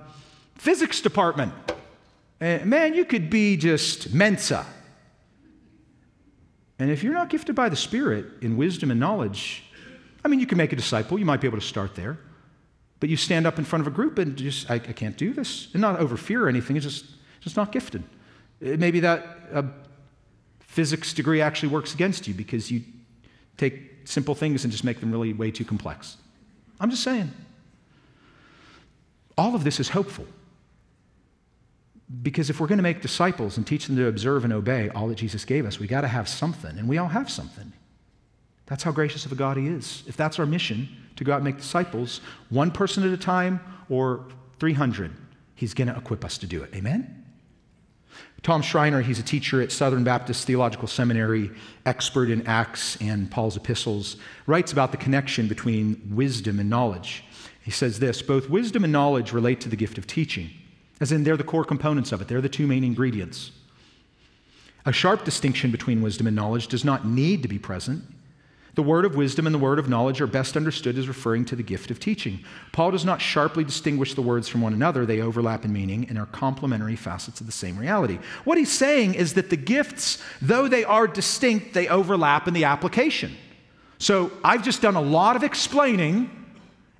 physics department. And man, you could be just Mensa. And if you're not gifted by the Spirit in wisdom and knowledge, I mean, you can make a disciple. You might be able to start there. But you stand up in front of a group and just, I, I can't do this. And not over fear or anything, it's just, just not gifted. Maybe that uh, physics degree actually works against you because you take simple things and just make them really way too complex. I'm just saying. All of this is hopeful. Because if we're going to make disciples and teach them to observe and obey all that Jesus gave us, we got to have something, and we all have something. That's how gracious of a God He is. If that's our mission, to go out and make disciples, one person at a time or 300, He's going to equip us to do it. Amen? Tom Schreiner, he's a teacher at Southern Baptist Theological Seminary, expert in Acts and Paul's epistles, writes about the connection between wisdom and knowledge. He says this both wisdom and knowledge relate to the gift of teaching, as in they're the core components of it, they're the two main ingredients. A sharp distinction between wisdom and knowledge does not need to be present. The word of wisdom and the word of knowledge are best understood as referring to the gift of teaching. Paul does not sharply distinguish the words from one another, they overlap in meaning and are complementary facets of the same reality. What he's saying is that the gifts, though they are distinct, they overlap in the application. So I've just done a lot of explaining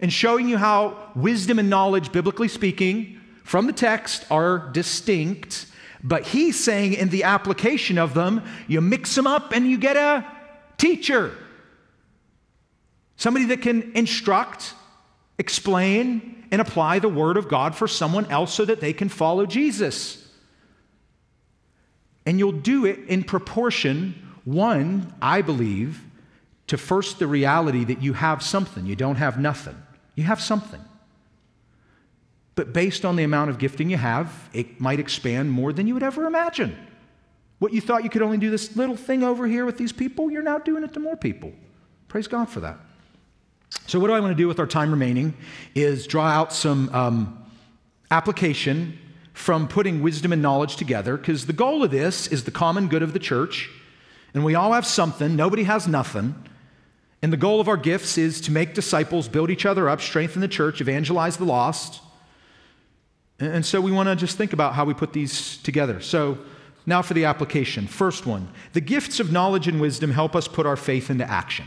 and showing you how wisdom and knowledge, biblically speaking, from the text are distinct. But he's saying in the application of them, you mix them up and you get a teacher somebody that can instruct, explain, and apply the Word of God for someone else so that they can follow Jesus. And you'll do it in proportion, one, I believe, to first the reality that you have something. You don't have nothing, you have something. But based on the amount of gifting you have, it might expand more than you would ever imagine. What you thought you could only do this little thing over here with these people, you're now doing it to more people. Praise God for that. So, what do I want to do with our time remaining is draw out some um, application from putting wisdom and knowledge together, because the goal of this is the common good of the church. And we all have something, nobody has nothing. And the goal of our gifts is to make disciples, build each other up, strengthen the church, evangelize the lost. And so we want to just think about how we put these together. So, now for the application. First one the gifts of knowledge and wisdom help us put our faith into action.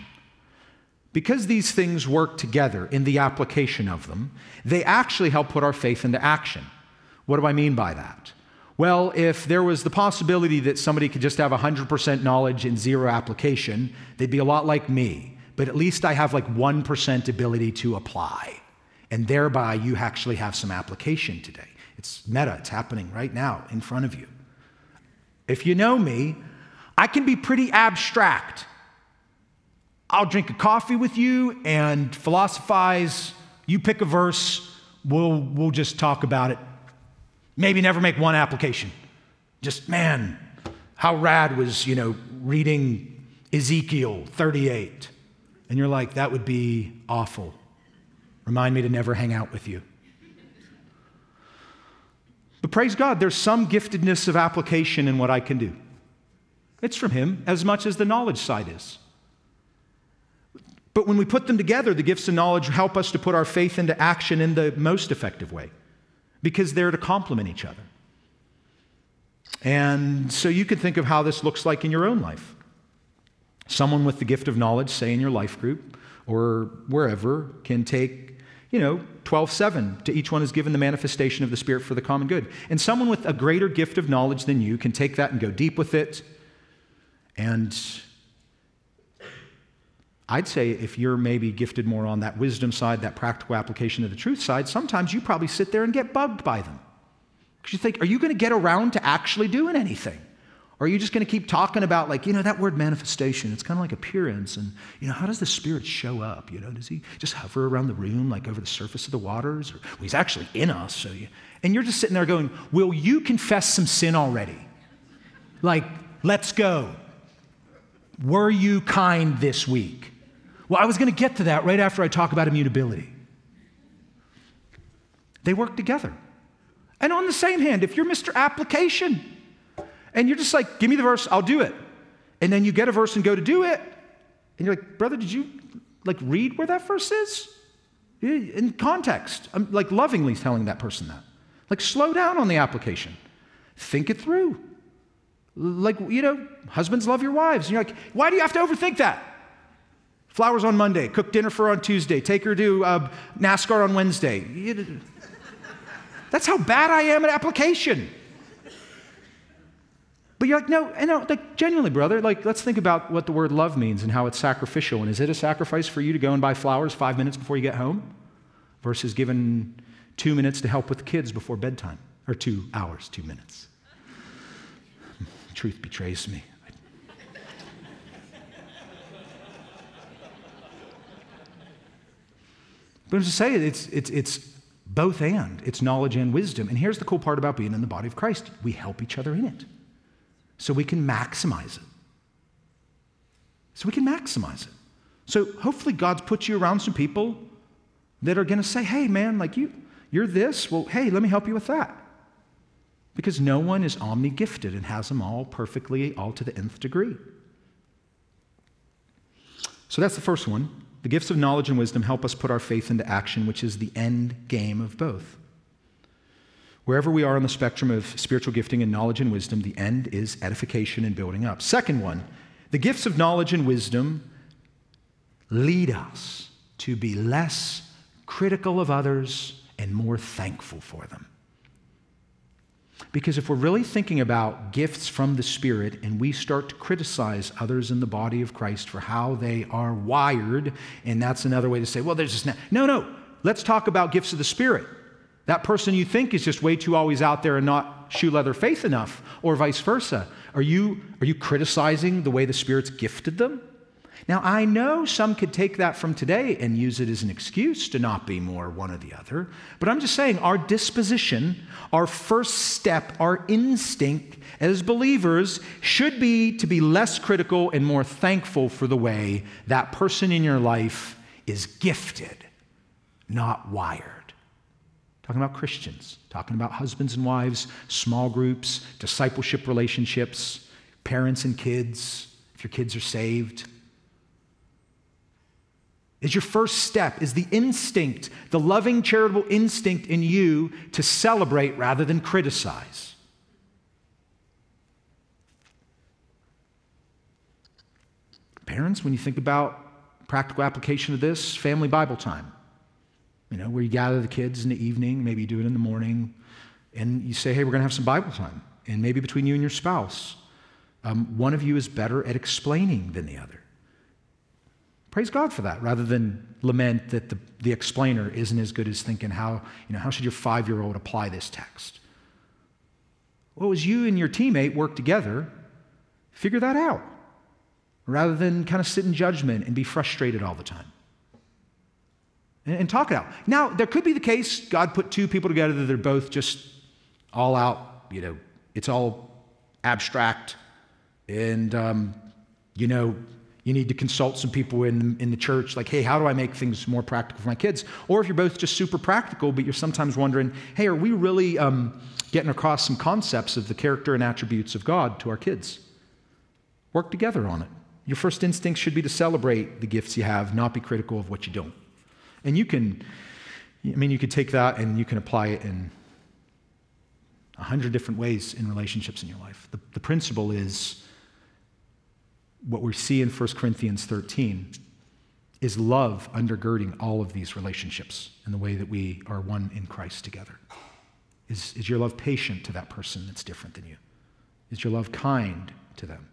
Because these things work together in the application of them, they actually help put our faith into action. What do I mean by that? Well, if there was the possibility that somebody could just have 100% knowledge and zero application, they'd be a lot like me. But at least I have like 1% ability to apply. And thereby, you actually have some application today. It's meta, it's happening right now in front of you. If you know me, I can be pretty abstract. I'll drink a coffee with you and philosophize. You pick a verse, we'll, we'll just talk about it. Maybe never make one application. Just, man, how rad was, you know, reading Ezekiel 38. And you're like, that would be awful. Remind me to never hang out with you. But praise God, there's some giftedness of application in what I can do. It's from Him as much as the knowledge side is. But when we put them together, the gifts of knowledge help us to put our faith into action in the most effective way because they're to complement each other. And so you could think of how this looks like in your own life. Someone with the gift of knowledge, say in your life group or wherever, can take, you know, 12 7. To each one is given the manifestation of the Spirit for the common good. And someone with a greater gift of knowledge than you can take that and go deep with it and I'd say if you're maybe gifted more on that wisdom side, that practical application of the truth side, sometimes you probably sit there and get bugged by them. Because you think, are you going to get around to actually doing anything? Or are you just going to keep talking about, like, you know, that word manifestation? It's kind of like appearance. And, you know, how does the Spirit show up? You know, does he just hover around the room, like over the surface of the waters? Or well, he's actually in us. So you, and you're just sitting there going, will you confess some sin already? Like, let's go. Were you kind this week? Well, I was going to get to that right after I talk about immutability. They work together. And on the same hand, if you're Mr. Application and you're just like, give me the verse, I'll do it. And then you get a verse and go to do it, and you're like, brother, did you like read where that verse is? In context. I'm like lovingly telling that person that. Like, slow down on the application. Think it through. Like, you know, husbands love your wives. And you're like, why do you have to overthink that? Flowers on Monday, cook dinner for her on Tuesday, take her to uh, NASCAR on Wednesday. That's how bad I am at application. But you're like, no, no, like genuinely, brother, like let's think about what the word love means and how it's sacrificial. And is it a sacrifice for you to go and buy flowers five minutes before you get home versus giving two minutes to help with kids before bedtime? Or two hours, two minutes. Truth betrays me. But I'm just saying, it's, it's, it's both and. It's knowledge and wisdom. And here's the cool part about being in the body of Christ we help each other in it so we can maximize it. So we can maximize it. So hopefully God's put you around some people that are going to say, hey, man, like you, you're this. Well, hey, let me help you with that. Because no one is omni gifted and has them all perfectly, all to the nth degree. So that's the first one. The gifts of knowledge and wisdom help us put our faith into action, which is the end game of both. Wherever we are on the spectrum of spiritual gifting and knowledge and wisdom, the end is edification and building up. Second one, the gifts of knowledge and wisdom lead us to be less critical of others and more thankful for them. Because if we're really thinking about gifts from the Spirit and we start to criticize others in the body of Christ for how they are wired, and that's another way to say, well, there's just no, no, no. Let's talk about gifts of the Spirit. That person you think is just way too always out there and not shoe leather faith enough, or vice versa. Are you, are you criticizing the way the Spirit's gifted them? Now, I know some could take that from today and use it as an excuse to not be more one or the other, but I'm just saying our disposition, our first step, our instinct as believers should be to be less critical and more thankful for the way that person in your life is gifted, not wired. Talking about Christians, talking about husbands and wives, small groups, discipleship relationships, parents and kids, if your kids are saved is your first step, is the instinct, the loving, charitable instinct in you to celebrate rather than criticize. Parents, when you think about practical application of this, family Bible time, you know, where you gather the kids in the evening, maybe you do it in the morning, and you say, hey, we're going to have some Bible time. And maybe between you and your spouse, um, one of you is better at explaining than the other. Praise God for that, rather than lament that the, the explainer isn't as good as thinking how, you know, how should your five year old apply this text? Well, as you and your teammate work together, figure that out, rather than kind of sit in judgment and be frustrated all the time. And, talk it out. Now, there could be the case God put two people together that they're both just all out, you know, it's all abstract and, um, you know, you need to consult some people in, in the church, like, hey, how do I make things more practical for my kids? Or if you're both just super practical, but you're sometimes wondering, hey, are we really um, getting across some concepts of the character and attributes of God to our kids? Work together on it. Your first instinct should be to celebrate the gifts you have, not be critical of what you don't. And you can, I mean, you could take that and you can apply it in a hundred different ways in relationships in your life. The, the principle is what we see in 1 Corinthians 13 is love undergirding all of these relationships and the way that we are one in Christ together. Is, is your love patient to that person that's different than you? Is your love kind to them?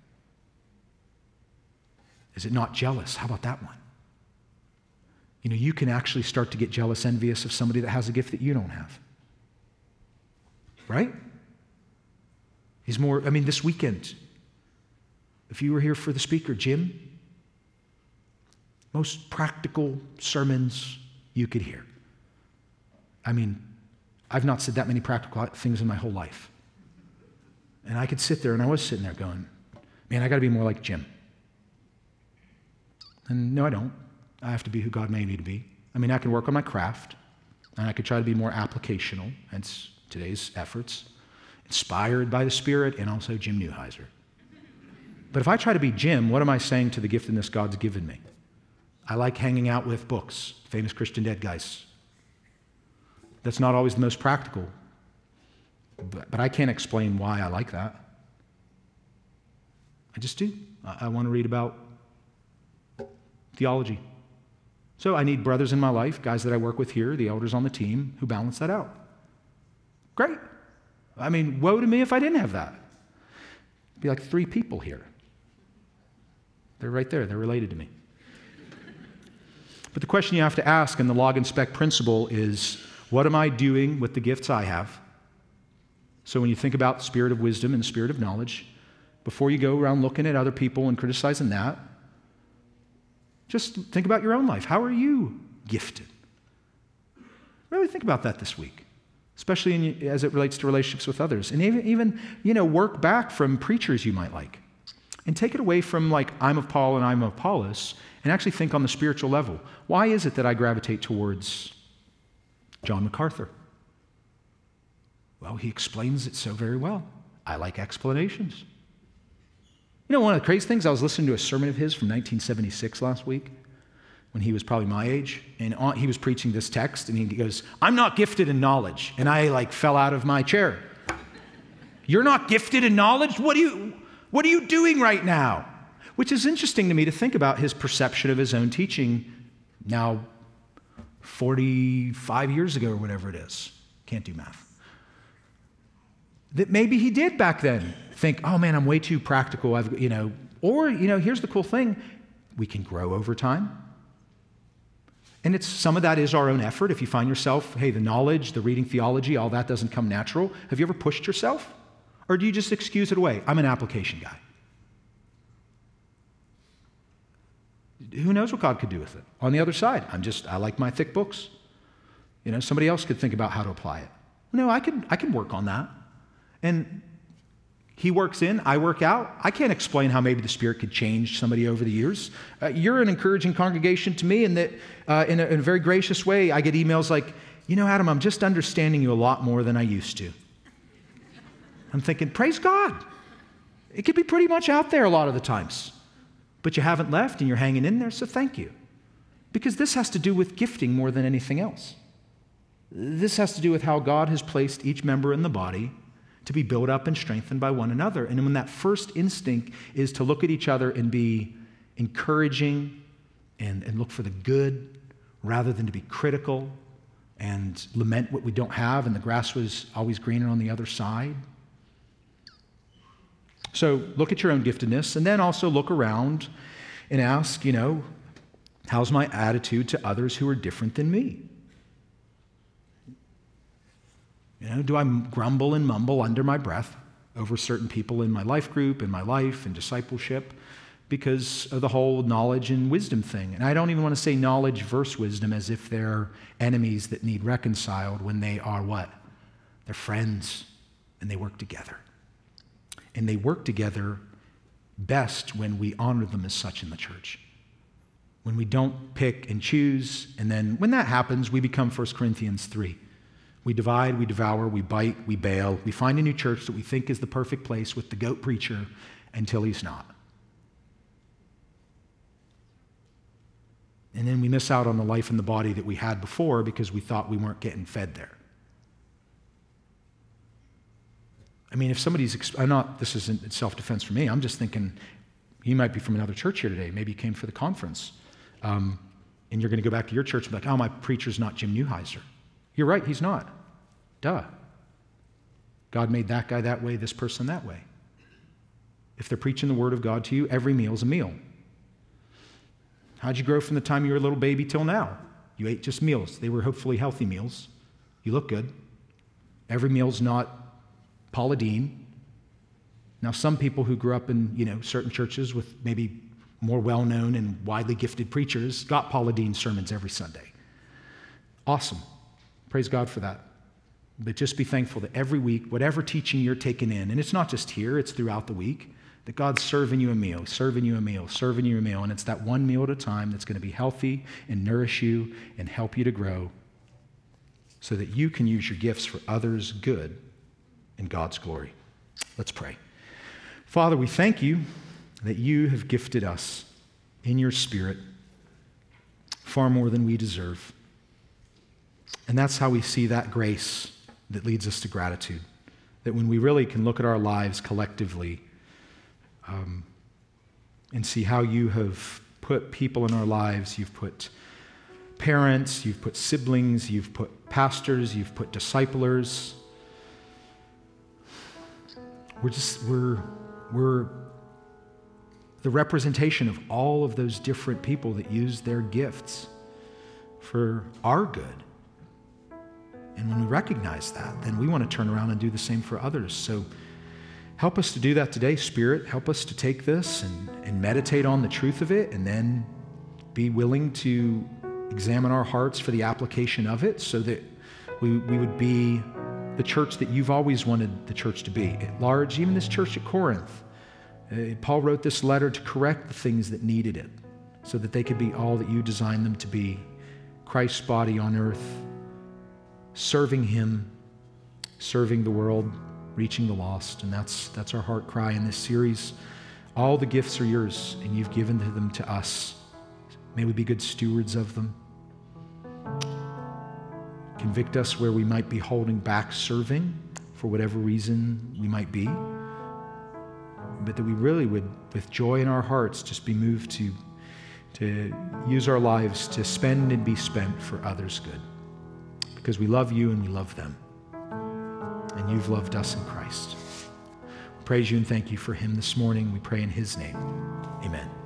Is it not jealous? How about that one? You know, you can actually start to get jealous, envious of somebody that has a gift that you don't have. Right? He's more, I mean, this weekend, if you were here for the speaker, Jim, most practical sermons you could hear. I mean, I've not said that many practical things in my whole life. And I could sit there, and I was sitting there going, man, I got to be more like Jim. And no, I don't. I have to be who God made me to be. I mean, I can work on my craft, and I could try to be more applicational, hence today's efforts, inspired by the Spirit, and also Jim Newheiser. But if I try to be Jim, what am I saying to the giftedness God's given me? I like hanging out with books, famous Christian dead guys. That's not always the most practical, but, but I can't explain why I like that. I just do. I, I want to read about theology. So I need brothers in my life, guys that I work with here, the elders on the team, who balance that out. Great. I mean, woe to me if I didn't have that. Be like three people here. They're right there, they're related to me. But the question you have to ask in the log and speck principle is what am I doing with the gifts I have? So when you think about spirit of wisdom and the spirit of knowledge, before you go around looking at other people and criticizing that, just think about your own life. How are you gifted? Really think about that this week, especially in, as it relates to relationships with others. And even, even, you know, work back from preachers you might like. And take it away from like, I'm of Paul and I'm of Apollos, and actually think on the spiritual level. Why is it that I gravitate towards John MacArthur? Well, he explains it so very well. I like explanations. You know, one of the crazy things, I was listening to a sermon of his from 1976 last week when he was probably my age, and he was preaching this text, and he goes, I'm not gifted in knowledge. And I like fell out of my chair. You're not gifted in knowledge? What do you, what are you doing right now? Which is interesting to me to think about his perception of his own teaching now 45 years ago or whatever it is. Can't do math. That maybe he did back then think, oh man, I'm way too practical. I've, you know, or, you know, here's the cool thing we can grow over time. And it's some of that is our own effort. If you find yourself, hey, the knowledge, the reading theology, all that doesn't come natural. Have you ever pushed yourself? Or do you just excuse it away? I'm an application guy. Who knows what God could do with it? On the other side, I'm just, I like my thick books. You know, somebody else could think about how to apply it. No, I can, I can work on that. And he works in, I work out. I can't explain how maybe the Spirit could change somebody over the years. Uh, you're an encouraging congregation to me in that, uh, in, a, in a very gracious way, I get emails like, you know, Adam, I'm just understanding you a lot more than I used to. I'm thinking, praise God. It could be pretty much out there a lot of the times, but you haven't left and you're hanging in there, so thank you. Because this has to do with gifting more than anything else. This has to do with how God has placed each member in the body to be built up and strengthened by one another. And when that first instinct is to look at each other and be encouraging and, and look for the good rather than to be critical and lament what we don't have, and the grass was always greener on the other side. So look at your own giftedness and then also look around and ask, you know, how's my attitude to others who are different than me? You know, do I grumble and mumble under my breath over certain people in my life group, in my life, and discipleship? Because of the whole knowledge and wisdom thing. And I don't even want to say knowledge versus wisdom as if they're enemies that need reconciled when they are what? They're friends and they work together. And they work together best when we honor them as such in the church. When we don't pick and choose, and then when that happens, we become 1 Corinthians 3 we divide, we devour, we bite, we bail. We find a new church that we think is the perfect place with the goat preacher until he's not. And then we miss out on the life in the body that we had before because we thought we weren't getting fed there. I mean, if somebody's, I'm not, this isn't self defense for me. I'm just thinking, you might be from another church here today. Maybe you came for the conference. Um, and you're going to go back to your church and be like, oh, my preacher's not Jim Newheiser. You're right, he's not. Duh. God made that guy that way, this person that way. If they're preaching the word of God to you, every meal's a meal. How'd you grow from the time you were a little baby till now? You ate just meals. They were hopefully healthy meals. You look good. Every meal's not Paula Deen. Now, some people who grew up in you know certain churches with maybe more well-known and widely gifted preachers got Paula Deen sermons every Sunday. Awesome. Praise God for that. But just be thankful that every week, whatever teaching you're taking in, and it's not just here, it's throughout the week, that God's serving you a meal, serving you a meal, serving you a meal. And it's that one meal at a time that's going to be healthy and nourish you and help you to grow so that you can use your gifts for others' good and God's glory. Let's pray. Father, we thank you that you have gifted us in your spirit far more than we deserve. And that's how we see that grace that leads us to gratitude. That when we really can look at our lives collectively um, and see how you have put people in our lives, you've put parents, you've put siblings, you've put pastors, you've put disciplers. We're just, we're, We're the representation of all of those different people that use their gifts for our good. And when we recognize that, then we want to turn around and do the same for others. So help us to do that today, Spirit. Help us to take this and, and meditate on the truth of it and then be willing to examine our hearts for the application of it so that we, we would be the church that you've always wanted the church to be at large, even this church at Corinth. Uh, Paul wrote this letter to correct the things that needed it so that they could be all that you designed them to be Christ's body on earth, serving Him, serving the world, reaching the lost. And that's, that's our heart cry in this series. All the gifts are yours, and you've given them to us. May we be good stewards of them. Convict us where we might be holding back serving for whatever reason we might be. But that we really would, with joy in our hearts, just be moved to, to use our lives to spend and be spent for others' good. Because we love you and we love them. And you've loved us in Christ. We praise you and thank you for him this morning. We pray in his name. Amen.